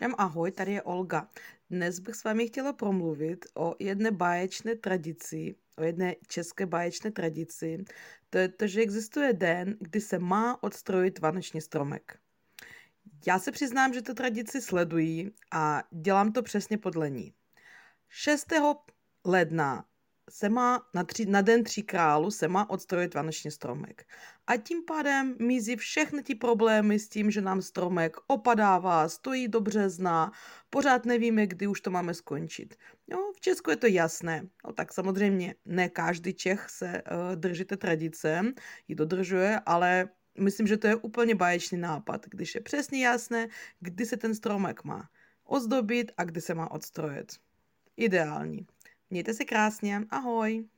Ahoj, tady je Olga. Dnes bych s vámi chtěla promluvit o jedné báječné tradici, o jedné české báječné tradici. To je to, že existuje den, kdy se má odstrojit vánoční stromek. Já se přiznám, že tu tradici sleduji a dělám to přesně podle ní. 6. ledna se má na, tři, na den tří králu se má odstrojit vánoční stromek. A tím pádem mizí všechny ty problémy s tím, že nám stromek opadává, stojí do března, pořád nevíme, kdy už to máme skončit. Jo, v Česku je to jasné. No tak samozřejmě ne každý Čech se uh, drží té tradice, ji dodržuje, ale myslím, že to je úplně báječný nápad, když je přesně jasné, kdy se ten stromek má ozdobit a kdy se má odstrojit. Ideální. Mějte se krásně, ahoj!